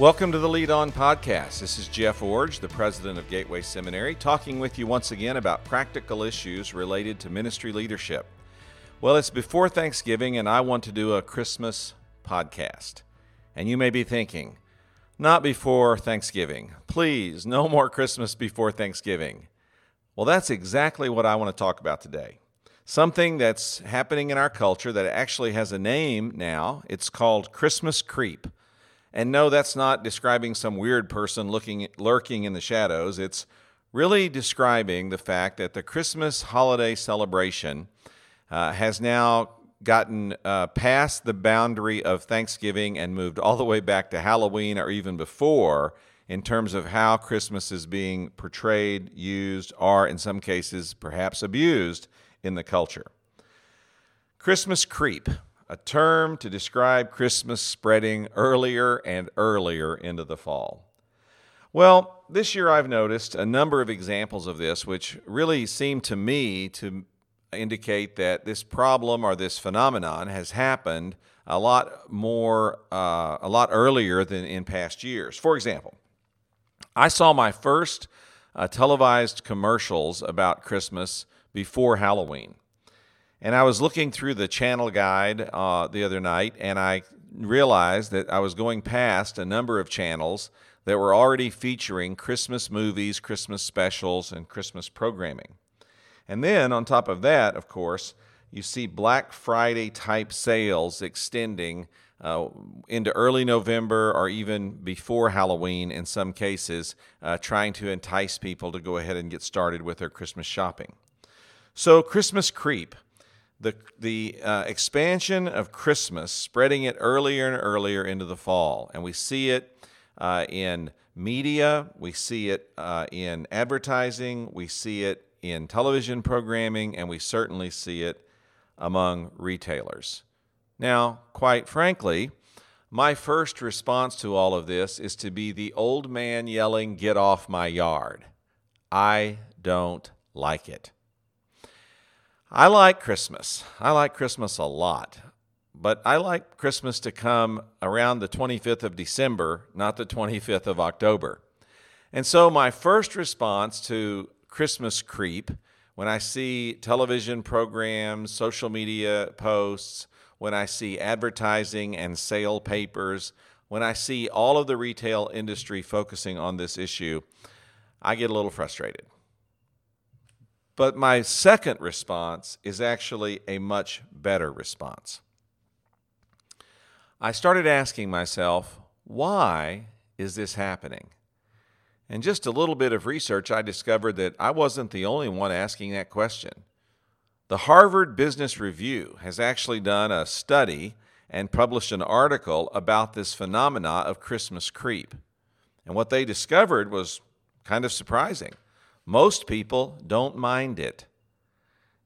Welcome to the Lead On Podcast. This is Jeff Iorg, the president of Gateway Seminary, talking with you once again about practical issues related to ministry leadership. Well, it's before Thanksgiving, and I want to do a Christmas podcast. And you may be thinking, not before Thanksgiving. Please, no more Christmas before Thanksgiving. Well, that's exactly what I want to talk about today. Something that's happening in our culture that actually has a name now. It's called Christmas creep. And no, that's not describing some weird person looking lurking in the shadows. It's really describing the fact that the Christmas holiday celebration uh, has now gotten uh, past the boundary of Thanksgiving and moved all the way back to Halloween or even before in terms of how Christmas is being portrayed, used, or in some cases perhaps abused in the culture. Christmas creep a term to describe Christmas spreading earlier and earlier into the fall. Well, this year I've noticed a number of examples of this, which really seem to me to indicate that this problem or this phenomenon has happened a lot more, uh, a lot earlier than in past years. For example, I saw my first uh, televised commercials about Christmas before Halloween. And I was looking through the channel guide uh, the other night, and I realized that I was going past a number of channels that were already featuring Christmas movies, Christmas specials, and Christmas programming. And then on top of that, of course, you see Black Friday type sales extending uh, into early November or even before Halloween in some cases, uh, trying to entice people to go ahead and get started with their Christmas shopping. So, Christmas creep the, the uh, expansion of Christmas, spreading it earlier and earlier into the fall. And we see it uh, in media, we see it uh, in advertising, we see it in television programming, and we certainly see it among retailers. Now, quite frankly, my first response to all of this is to be the old man yelling, Get off my yard. I don't like it. I like Christmas. I like Christmas a lot. But I like Christmas to come around the 25th of December, not the 25th of October. And so my first response to Christmas creep, when I see television programs, social media posts, when I see advertising and sale papers, when I see all of the retail industry focusing on this issue, I get a little frustrated. But my second response is actually a much better response. I started asking myself, why is this happening? And just a little bit of research, I discovered that I wasn't the only one asking that question. The Harvard Business Review has actually done a study and published an article about this phenomena of Christmas creep. And what they discovered was kind of surprising. Most people don't mind it.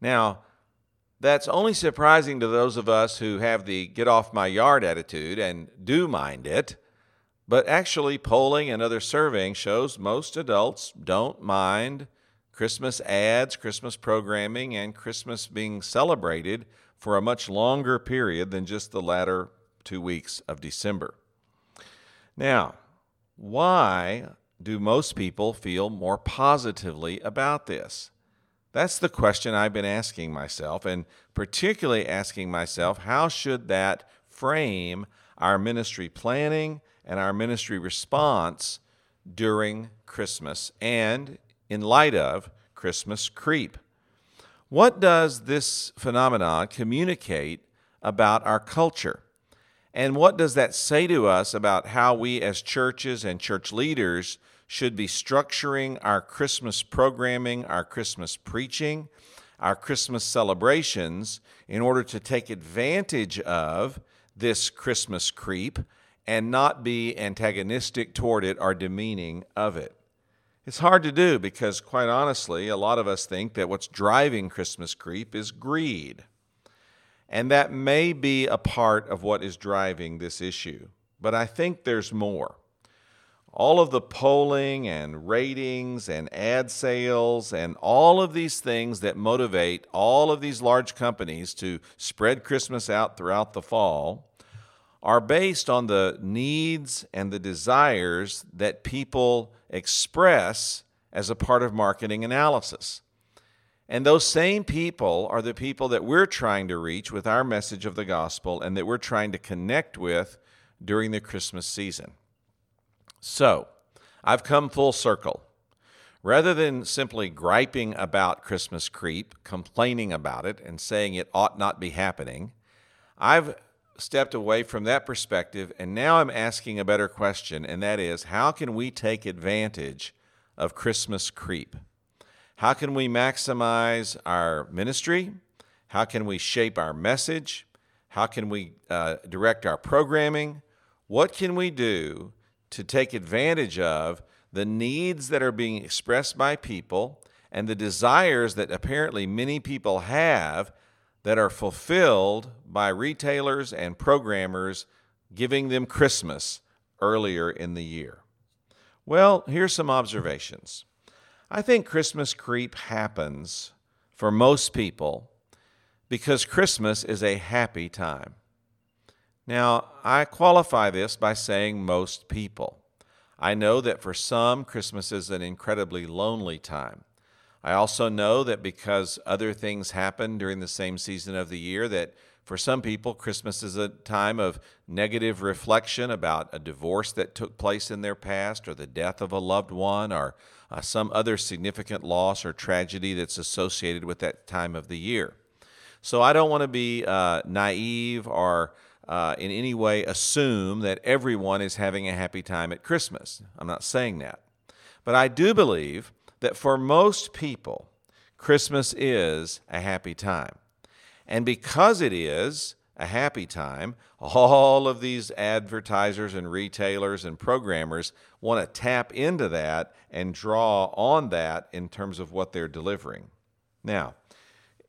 Now, that's only surprising to those of us who have the get off my yard attitude and do mind it. But actually, polling and other surveying shows most adults don't mind Christmas ads, Christmas programming, and Christmas being celebrated for a much longer period than just the latter two weeks of December. Now, why do most people feel more positively about this? That's the question I've been asking myself, and particularly asking myself how should that frame our ministry planning and our ministry response during Christmas and in light of Christmas creep? What does this phenomenon communicate about our culture? And what does that say to us about how we as churches and church leaders should be structuring our Christmas programming, our Christmas preaching, our Christmas celebrations in order to take advantage of this Christmas creep and not be antagonistic toward it or demeaning of it? It's hard to do because, quite honestly, a lot of us think that what's driving Christmas creep is greed. And that may be a part of what is driving this issue. But I think there's more. All of the polling and ratings and ad sales and all of these things that motivate all of these large companies to spread Christmas out throughout the fall are based on the needs and the desires that people express as a part of marketing analysis. And those same people are the people that we're trying to reach with our message of the gospel and that we're trying to connect with during the Christmas season. So, I've come full circle. Rather than simply griping about Christmas creep, complaining about it, and saying it ought not be happening, I've stepped away from that perspective, and now I'm asking a better question, and that is how can we take advantage of Christmas creep? How can we maximize our ministry? How can we shape our message? How can we uh, direct our programming? What can we do to take advantage of the needs that are being expressed by people and the desires that apparently many people have that are fulfilled by retailers and programmers giving them Christmas earlier in the year? Well, here's some observations. I think Christmas creep happens for most people because Christmas is a happy time. Now, I qualify this by saying most people. I know that for some, Christmas is an incredibly lonely time. I also know that because other things happen during the same season of the year, that for some people, Christmas is a time of negative reflection about a divorce that took place in their past, or the death of a loved one, or uh, some other significant loss or tragedy that's associated with that time of the year. So I don't want to be uh, naive or uh, in any way assume that everyone is having a happy time at Christmas. I'm not saying that. But I do believe that for most people, Christmas is a happy time. And because it is a happy time, all of these advertisers and retailers and programmers want to tap into that and draw on that in terms of what they're delivering. Now,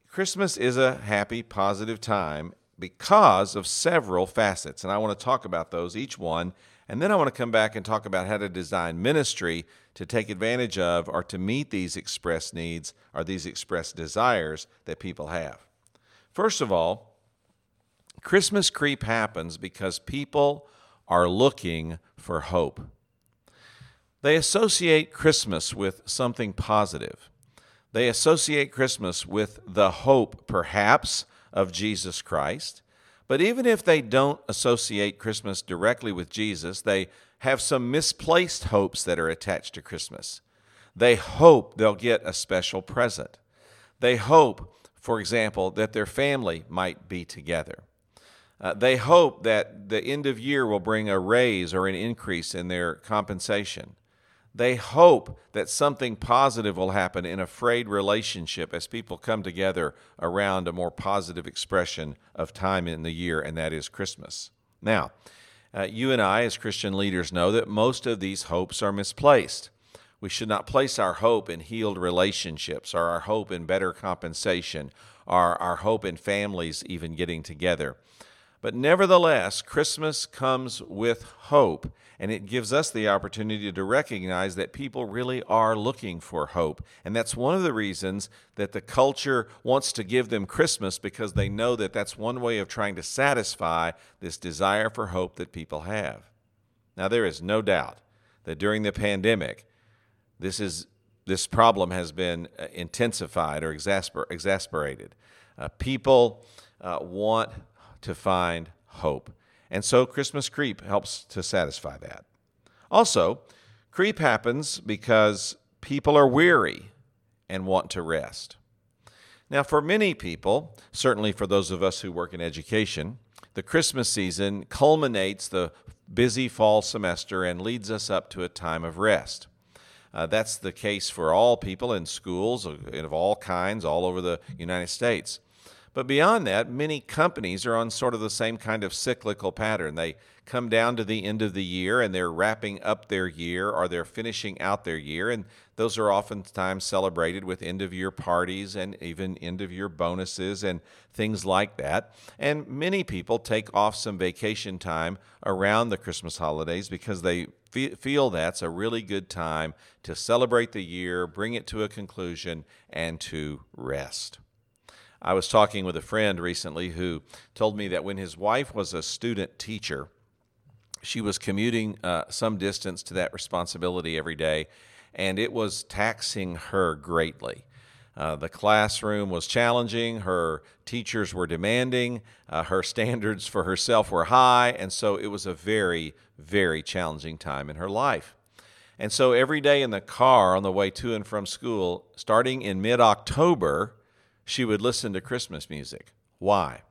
Christmas is a happy, positive time because of several facets, and I want to talk about those, each one, and then I want to come back and talk about how to design ministry to take advantage of or to meet these expressed needs or these expressed desires that people have. First of all, Christmas creep happens because people are looking for hope. They associate Christmas with something positive. They associate Christmas with the hope, perhaps, of Jesus Christ. But even if they don't associate Christmas directly with Jesus, they have some misplaced hopes that are attached to Christmas. They hope they'll get a special present. They hope, for example, that their family might be together. Uh, they hope that the end of year will bring a raise or an increase in their compensation. They hope that something positive will happen in a frayed relationship as people come together around a more positive expression of time in the year, and that is Christmas. Now, uh, you and I, as Christian leaders, know that most of these hopes are misplaced. We should not place our hope in healed relationships or our hope in better compensation or our hope in families even getting together. But nevertheless, Christmas comes with hope, and it gives us the opportunity to recognize that people really are looking for hope. And that's one of the reasons that the culture wants to give them Christmas because they know that that's one way of trying to satisfy this desire for hope that people have. Now, there is no doubt that during the pandemic, this is this problem has been uh, intensified or exasper- exasperated. Uh, people uh, want to find hope. And so Christmas creep helps to satisfy that. Also, creep happens because people are weary and want to rest. Now, for many people, certainly for those of us who work in education, the Christmas season culminates the busy fall semester and leads us up to a time of rest. Uh, that's the case for all people in schools of, of all kinds all over the United States. But beyond that, many companies are on sort of the same kind of cyclical pattern. They come down to the end of the year and they're wrapping up their year or they're finishing out their year. And those are oftentimes celebrated with end of year parties and even end of year bonuses and things like that. And many people take off some vacation time around the Christmas holidays because they feel that's a really good time to celebrate the year, bring it to a conclusion, and to rest. I was talking with a friend recently who told me that when his wife was a student teacher, she was commuting uh, some distance to that responsibility every day, and it was taxing her greatly. Uh, the classroom was challenging, her teachers were demanding, uh, her standards for herself were high, and so it was a very, very challenging time in her life. And so every day in the car on the way to and from school, starting in mid October, she would listen to Christmas music. Why?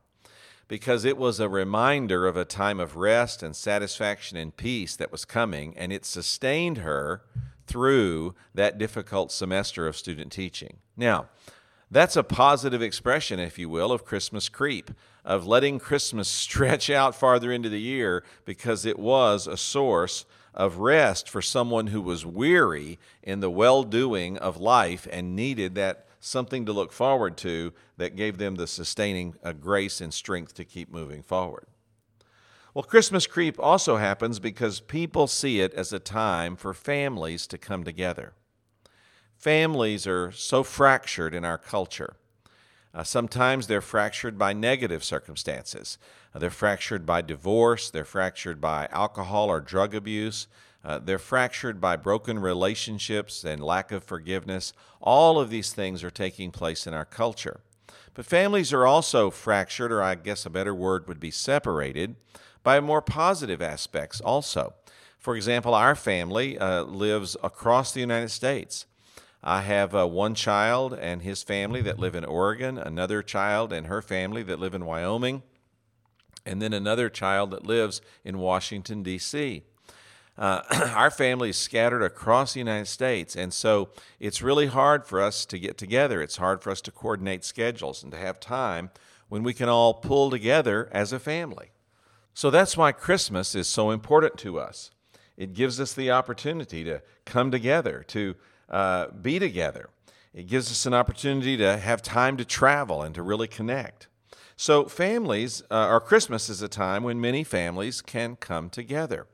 Because it was a reminder of a time of rest and satisfaction and peace that was coming, and it sustained her through that difficult semester of student teaching. Now, that's a positive expression, if you will, of Christmas creep, of letting Christmas stretch out farther into the year because it was a source of rest for someone who was weary in the well doing of life and needed that something to look forward to that gave them the sustaining uh, grace and strength to keep moving forward. Well, Christmas creep also happens because people see it as a time for families to come together. Families are so fractured in our culture. Uh, sometimes they're fractured by negative circumstances. Uh, they're fractured by divorce, they're fractured by alcohol or drug abuse, uh, they're fractured by broken relationships and lack of forgiveness. All of these things are taking place in our culture. But families are also fractured, or I guess a better word would be separated, by more positive aspects also. For example, our family uh, lives across the United States. I have uh, one child and his family that live in Oregon, another child and her family that live in Wyoming, and then another child that lives in Washington, D.C. Uh, our family is scattered across the United States, and so it's really hard for us to get together. It's hard for us to coordinate schedules and to have time when we can all pull together as a family. So that's why Christmas is so important to us. It gives us the opportunity to come together, to uh, be together. It gives us an opportunity to have time to travel and to really connect. So, families, uh, or Christmas is a time when many families can come together.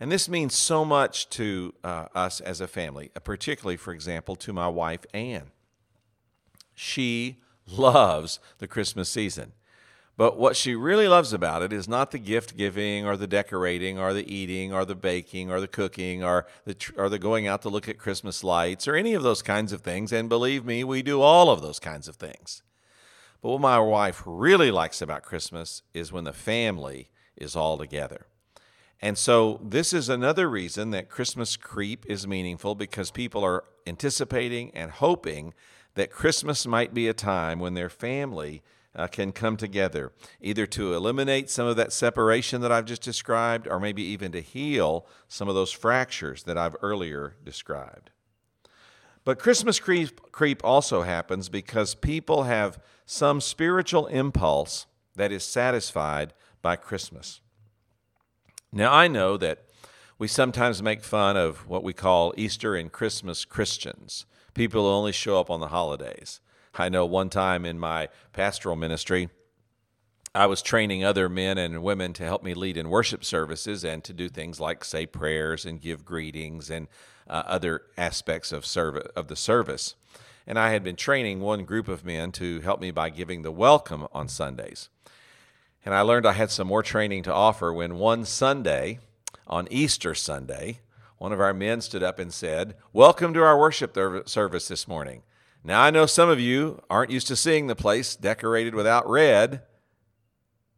And this means so much to uh, us as a family, uh, particularly, for example, to my wife, Anne. She loves the Christmas season. But what she really loves about it is not the gift giving or the decorating or the eating or the baking or the cooking or the, or the going out to look at Christmas lights or any of those kinds of things. And believe me, we do all of those kinds of things. But what my wife really likes about Christmas is when the family is all together. And so, this is another reason that Christmas creep is meaningful because people are anticipating and hoping that Christmas might be a time when their family uh, can come together, either to eliminate some of that separation that I've just described, or maybe even to heal some of those fractures that I've earlier described. But Christmas creep, creep also happens because people have some spiritual impulse that is satisfied by Christmas. Now, I know that we sometimes make fun of what we call Easter and Christmas Christians, people who only show up on the holidays. I know one time in my pastoral ministry, I was training other men and women to help me lead in worship services and to do things like say prayers and give greetings and uh, other aspects of of the service. And I had been training one group of men to help me by giving the welcome on Sundays. And I learned I had some more training to offer when one Sunday, on Easter Sunday, one of our men stood up and said, Welcome to our worship service this morning. Now, I know some of you aren't used to seeing the place decorated without red.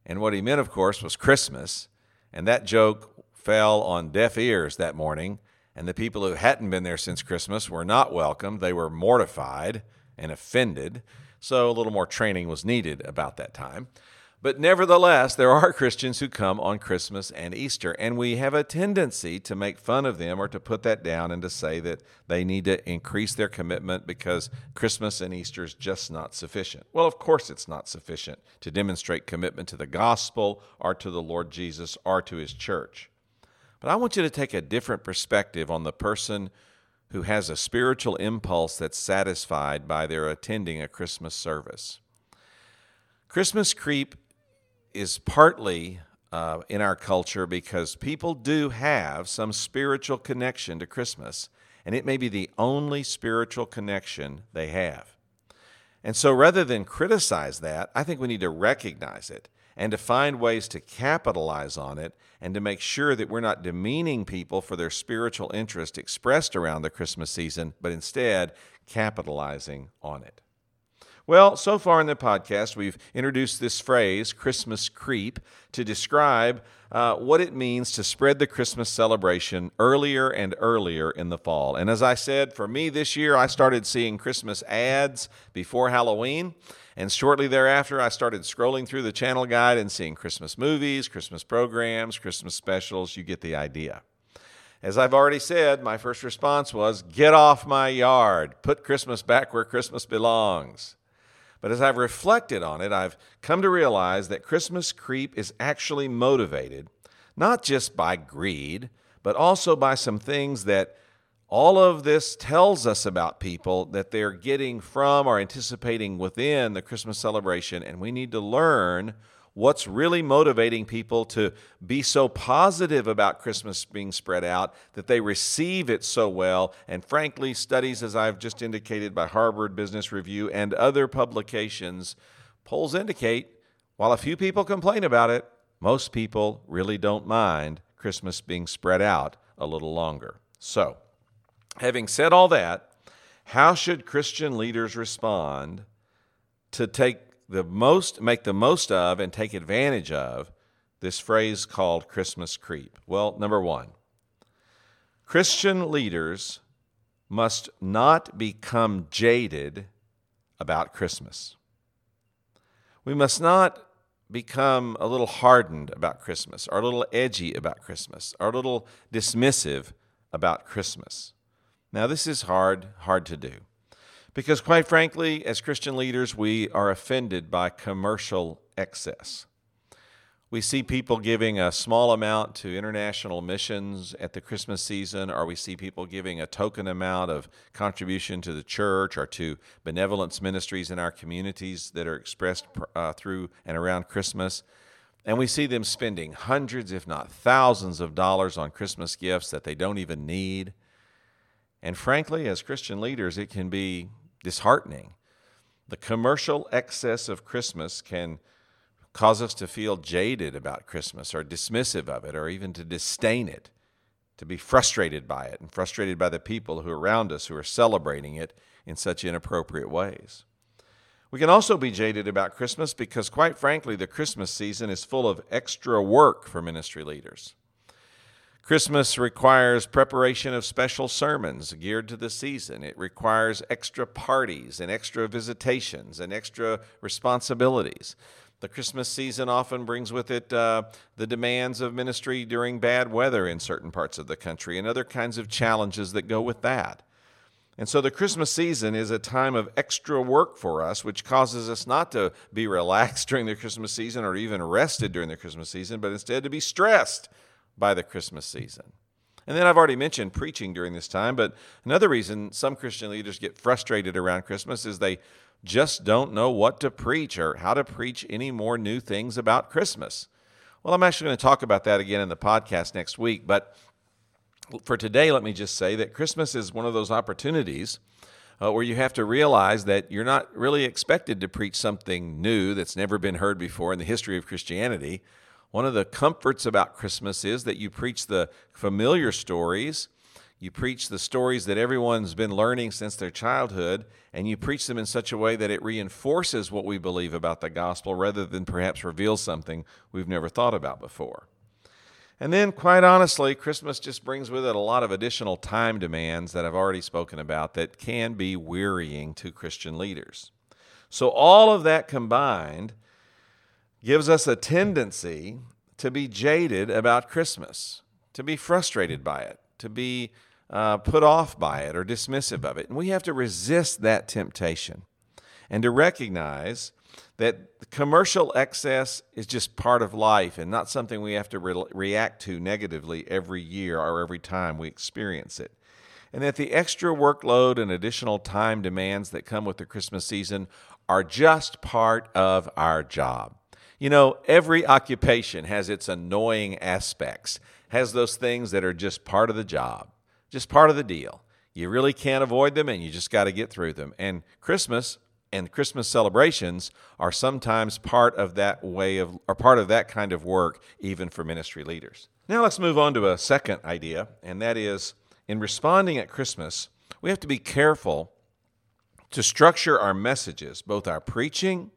And what he meant, of course, was Christmas. And that joke fell on deaf ears that morning. And the people who hadn't been there since Christmas were not welcome. They were mortified and offended. So a little more training was needed about that time. But nevertheless, there are Christians who come on Christmas and Easter, and we have a tendency to make fun of them or to put that down and to say that they need to increase their commitment because Christmas and Easter is just not sufficient. Well, of course, it's not sufficient to demonstrate commitment to the gospel or to the Lord Jesus or to his church. But I want you to take a different perspective on the person who has a spiritual impulse that's satisfied by their attending a Christmas service. Christmas creep is partly uh, in our culture because people do have some spiritual connection to Christmas, and it may be the only spiritual connection they have. And so rather than criticize that, I think we need to recognize it and to find ways to capitalize on it and to make sure that we're not demeaning people for their spiritual interest expressed around the Christmas season, but instead capitalizing on it. Well, so far in the podcast, we've introduced this phrase, Christmas creep, to describe uh, what it means to spread the Christmas celebration earlier and earlier in the fall. And as I said, for me this year, I started seeing Christmas ads before Halloween. And shortly thereafter, I started scrolling through the channel guide and seeing Christmas movies, Christmas programs, Christmas specials. You get the idea. As I've already said, my first response was get off my yard, put Christmas back where Christmas belongs. But as I've reflected on it, I've come to realize that Christmas creep is actually motivated not just by greed, but also by some things that all of this tells us about people that they're getting from or anticipating within the Christmas celebration, and we need to learn what's really motivating people to be so positive about Christmas being spread out that they receive it so well. And frankly, studies, as I've just indicated by Harvard Business Review and other publications, polls indicate while a few people complain about it, most people really don't mind Christmas being spread out a little longer. So, having said all that, how should Christian leaders respond to take the most make the most of and take advantage of this phrase called Christmas creep? Well, number 1. Christian leaders must not become jaded about Christmas. We must not become a little hardened about Christmas, or a little edgy about Christmas, or a little dismissive about Christmas. Now, this is hard, hard to do. Because, quite frankly, as Christian leaders, we are offended by commercial excess. We see people giving a small amount to international missions at the Christmas season, or we see people giving a token amount of contribution to the church or to benevolence ministries in our communities that are expressed uh, through and around Christmas. And we see them spending hundreds, if not thousands, of dollars on Christmas gifts that they don't even need. And frankly, as Christian leaders, it can be disheartening. The commercial excess of Christmas can cause us to feel jaded about Christmas or dismissive of it or even to disdain it, to be frustrated by it and frustrated by the people who are around us who are celebrating it in such inappropriate ways. We can also be jaded about Christmas because, quite frankly, the Christmas season is full of extra work for ministry leaders. Christmas requires preparation of special sermons geared to the season. It requires extra parties and extra visitations and extra responsibilities. The Christmas season often brings with it uh, the demands of ministry during bad weather in certain parts of the country and other kinds of challenges that go with that. And so the Christmas season is a time of extra work for us, which causes us not to be relaxed during the Christmas season or even rested during the Christmas season, but instead to be stressed by the Christmas season. And then I've already mentioned preaching during this time, but another reason some Christian leaders get frustrated around Christmas is they just don't know what to preach or how to preach any more new things about Christmas. Well, I'm actually going to talk about that again in the podcast next week, but for today, let me just say that Christmas is one of those opportunities uh, where you have to realize that you're not really expected to preach something new that's never been heard before in the history of Christianity. One of the comforts about Christmas is that you preach the familiar stories. You preach the stories that everyone's been learning since their childhood, and you preach them in such a way that it reinforces what we believe about the gospel rather than perhaps reveal something we've never thought about before. And then, quite honestly, Christmas just brings with it a lot of additional time demands that I've already spoken about that can be wearying to Christian leaders. So, all of that combined gives us a tendency to be jaded about Christmas, to be frustrated by it, to be uh, put off by it or dismissive of it. And we have to resist that temptation and to recognize that commercial excess is just part of life and not something we have to re- react to negatively every year or every time we experience it. And that the extra workload and additional time demands that come with the Christmas season are just part of our job. You know, every occupation has its annoying aspects, has those things that are just part of the job, just part of the deal. You really can't avoid them and you just got to get through them. And Christmas and Christmas celebrations are sometimes part of that way of, or part of that kind of work, even for ministry leaders. Now let's move on to a second idea, and that is in responding at Christmas, we have to be careful to structure our messages, both our preaching,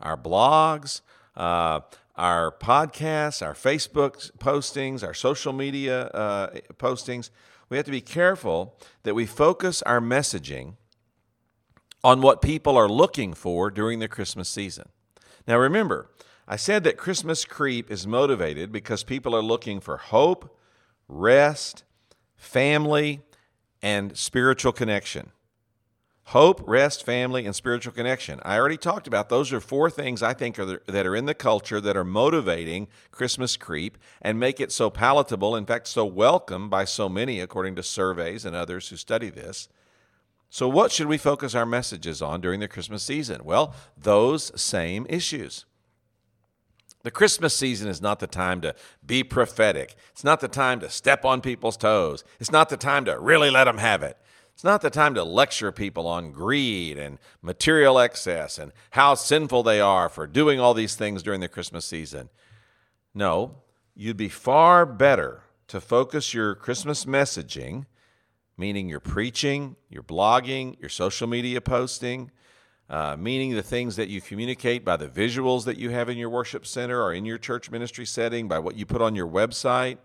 our blogs, uh, our podcasts, our Facebook postings, our social media uh, postings. We have to be careful that we focus our messaging on what people are looking for during the Christmas season. Now, remember, I said that Christmas creep is motivated because people are looking for hope, rest, family, and spiritual connection. Hope, rest, family, and spiritual connection. I already talked about those are four things I think are the, that are in the culture that are motivating Christmas creep and make it so palatable, in fact, so welcome by so many, according to surveys and others who study this. So, what should we focus our messages on during the Christmas season? Well, those same issues. The Christmas season is not the time to be prophetic. It's not the time to step on people's toes. It's not the time to really let them have it. It's not the time to lecture people on greed and material excess and how sinful they are for doing all these things during the Christmas season. No, you'd be far better to focus your Christmas messaging meaning your preaching, your blogging, your social media posting, uh, meaning the things that you communicate by the visuals that you have in your worship center or in your church ministry setting, by what you put on your website,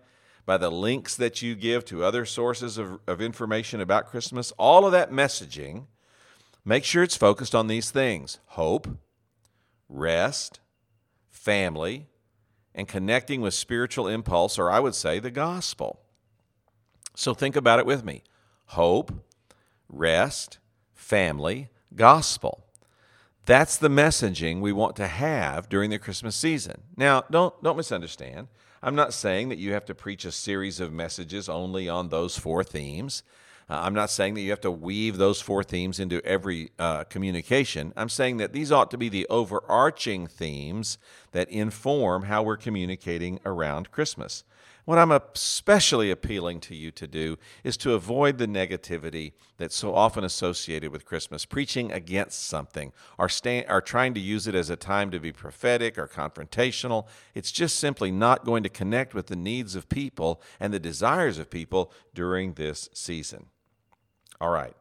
by the links that you give to other sources of, of information about Christmas. All of that messaging, make sure it's focused on these things hope, rest, family, and connecting with spiritual impulse, or I would say the gospel. So think about it with me hope, rest, family, gospel. That's the messaging we want to have during the Christmas season. Now, don't, don't misunderstand. I'm not saying that you have to preach a series of messages only on those four themes. Uh, I'm not saying that you have to weave those four themes into every uh, communication. I'm saying that these ought to be the overarching themes that inform how we're communicating around Christmas. What I'm especially appealing to you to do is to avoid the negativity that's so often associated with Christmas, preaching against something or, or trying to use it as a time to be prophetic or confrontational. It's just simply not going to connect with the needs of people and the desires of people during this season. All right.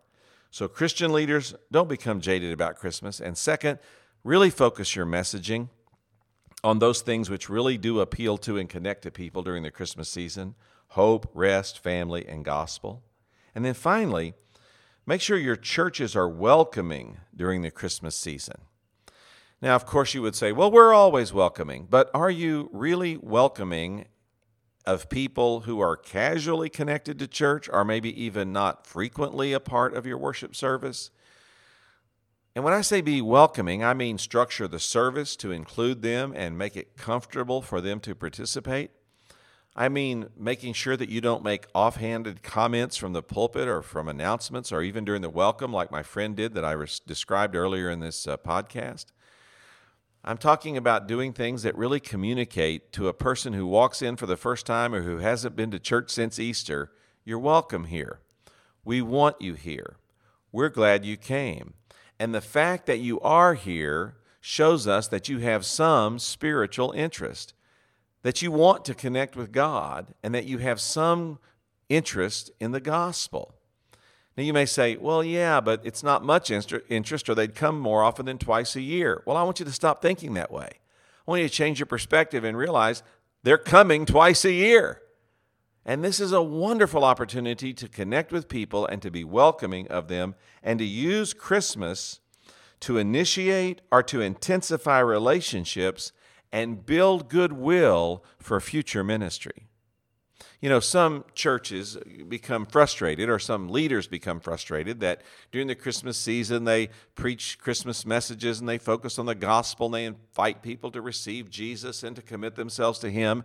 So, Christian leaders, don't become jaded about Christmas. And second, really focus your messaging on those things which really do appeal to and connect to people during the Christmas season hope, rest, family, and gospel. And then finally, make sure your churches are welcoming during the Christmas season. Now, of course, you would say, well, we're always welcoming, but are you really welcoming of people who are casually connected to church or maybe even not frequently a part of your worship service? And when I say be welcoming, I mean structure the service to include them and make it comfortable for them to participate. I mean making sure that you don't make offhanded comments from the pulpit or from announcements or even during the welcome, like my friend did that I res- described earlier in this uh, podcast. I'm talking about doing things that really communicate to a person who walks in for the first time or who hasn't been to church since Easter you're welcome here. We want you here. We're glad you came. And the fact that you are here shows us that you have some spiritual interest, that you want to connect with God, and that you have some interest in the gospel. Now, you may say, well, yeah, but it's not much interest, or they'd come more often than twice a year. Well, I want you to stop thinking that way. I want you to change your perspective and realize they're coming twice a year. And this is a wonderful opportunity to connect with people and to be welcoming of them and to use Christmas to initiate or to intensify relationships and build goodwill for future ministry. You know, some churches become frustrated, or some leaders become frustrated, that during the Christmas season they preach Christmas messages and they focus on the gospel and they invite people to receive Jesus and to commit themselves to Him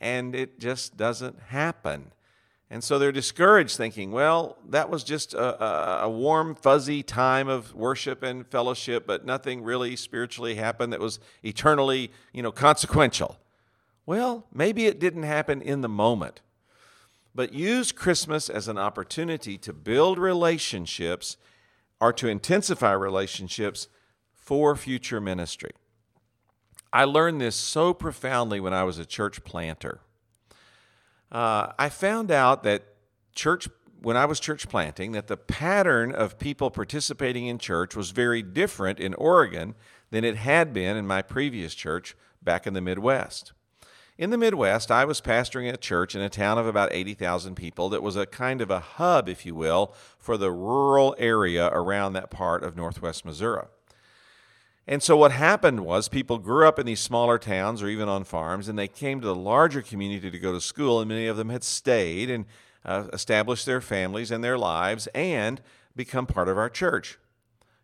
and it just doesn't happen. And so they're discouraged, thinking, well, that was just a, a, warm, fuzzy time of worship and fellowship, but nothing really spiritually happened that was eternally, you know, consequential. Well, maybe it didn't happen in the moment. But use Christmas as an opportunity to build relationships or to intensify relationships for future ministry. I learned this so profoundly when I was a church planter. Uh, I found out that church when I was church planting that the pattern of people participating in church was very different in Oregon than it had been in my previous church back in the Midwest. In the Midwest, I was pastoring a church in a town of about 80,000 people that was a kind of a hub, if you will, for the rural area around that part of northwest Missouri. And so what happened was people grew up in these smaller towns or even on farms, and they came to the larger community to go to school, and many of them had stayed and uh, established their families and their lives and become part of our church.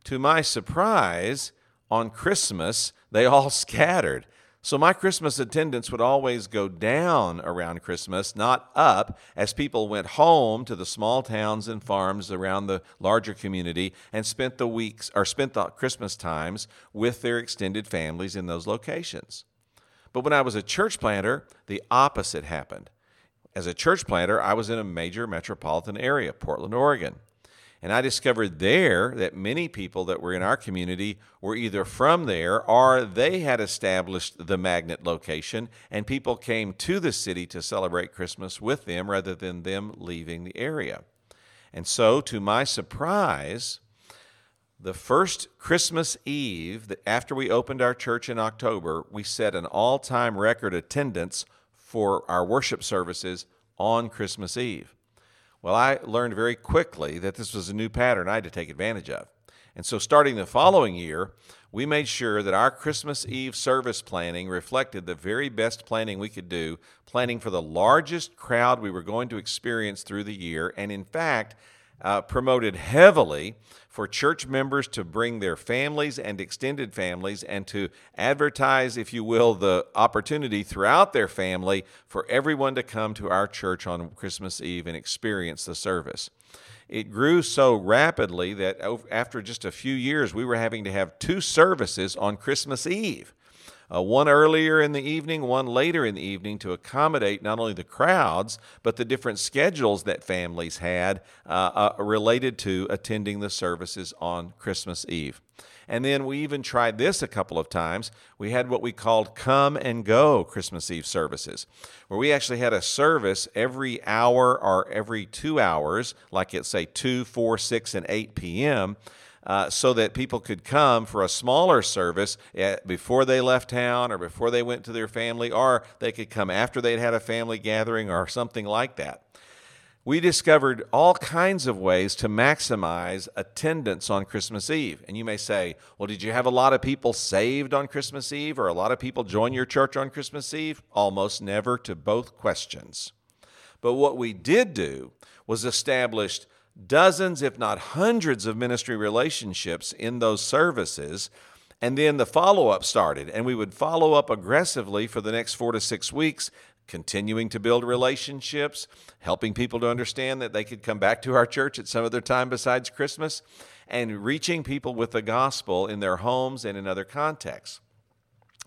To my surprise, on Christmas, they all scattered. So my Christmas attendance would always go down around Christmas, not up, as people went home to the small towns and farms around the larger community and spent the weeks or spent the Christmas times with their extended families in those locations. But when I was a church planter, the opposite happened. As a church planter, I was in a major metropolitan area, Portland, Oregon. And I discovered there that many people that were in our community were either from there or they had established the magnet location, and people came to the city to celebrate Christmas with them rather than them leaving the area. And so, to my surprise, the first Christmas Eve, after we opened our church in October, we set an all time record attendance for our worship services on Christmas Eve. Well, I learned very quickly that this was a new pattern I had to take advantage of. And so, starting the following year, we made sure that our Christmas Eve service planning reflected the very best planning we could do, planning for the largest crowd we were going to experience through the year, and in fact, uh, promoted heavily for church members to bring their families and extended families and to advertise, if you will, the opportunity throughout their family for everyone to come to our church on Christmas Eve and experience the service. It grew so rapidly that after just a few years, we were having to have two services on Christmas Eve uh, one earlier in the evening, one later in the evening, to accommodate not only the crowds, but the different schedules that families had uh, uh, related to attending the services on Christmas Eve. And then we even tried this a couple of times. We had what we called come and go Christmas Eve services, where we actually had a service every hour or every two hours, like at say 2, 4, 6, and 8 p.m uh, so that people could come for a smaller service at, before they left town or before they went to their family, or they could come after they'd had a family gathering or something like that. We discovered all kinds of ways to maximize attendance on Christmas Eve. And you may say, well, did you have a lot of people saved on Christmas Eve or a lot of people join your church on Christmas Eve? Almost never to both questions. But what we did do was established dozens, if not hundreds, of ministry relationships in those services. And then the follow up started, and we would follow up aggressively for the next four to six weeks, continuing to build relationships, helping people to understand that they could come back to our church at some other time besides Christmas, and reaching people with the gospel in their homes and in other contexts.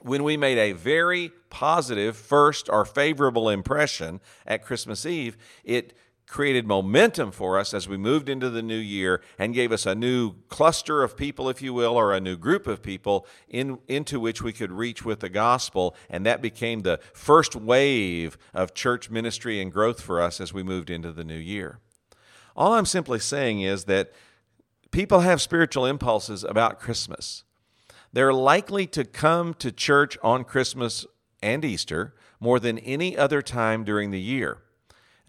When we made a very positive first or favorable impression at Christmas Eve, it created momentum for us as we moved into the new year and gave us a new cluster of people, if you will, or a new group of people in, into which we could reach with the gospel. And that became the first wave of church ministry and growth for us as we moved into the new year. All I'm simply saying is that people have spiritual impulses about Christmas. They're likely to come to church on Christmas and Easter more than any other time during the year.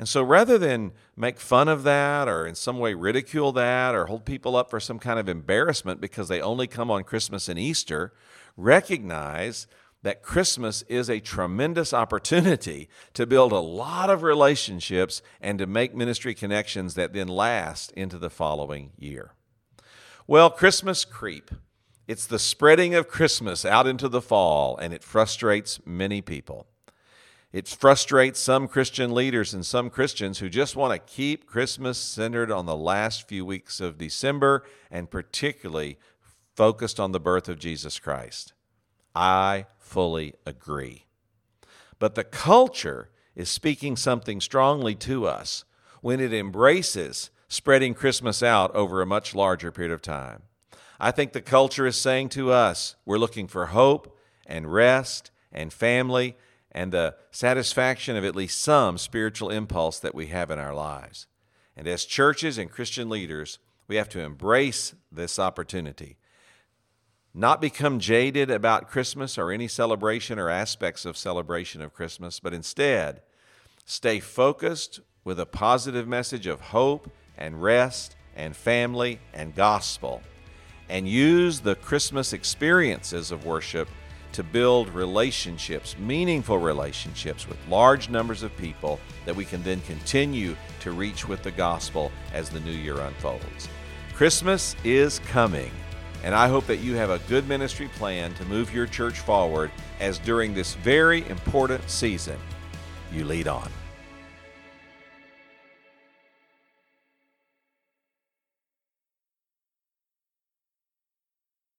And so rather than make fun of that or in some way ridicule that or hold people up for some kind of embarrassment because they only come on Christmas and Easter, recognize that Christmas is a tremendous opportunity to build a lot of relationships and to make ministry connections that then last into the following year. Well, Christmas creep. It's the spreading of Christmas out into the fall, and it frustrates many people. It frustrates some Christian leaders and some Christians who just want to keep Christmas centered on the last few weeks of December and particularly focused on the birth of Jesus Christ. I fully agree. But the culture is speaking something strongly to us when it embraces spreading Christmas out over a much larger period of time. I think the culture is saying to us we're looking for hope and rest and family and the satisfaction of at least some spiritual impulse that we have in our lives. And as churches and Christian leaders, we have to embrace this opportunity. Not become jaded about Christmas or any celebration or aspects of celebration of Christmas, but instead stay focused with a positive message of hope and rest and family and gospel, and use the Christmas experiences of worship to build relationships, meaningful relationships with large numbers of people that we can then continue to reach with the gospel as the new year unfolds. Christmas is coming, and I hope that you have a good ministry plan to move your church forward as during this very important season you lead on.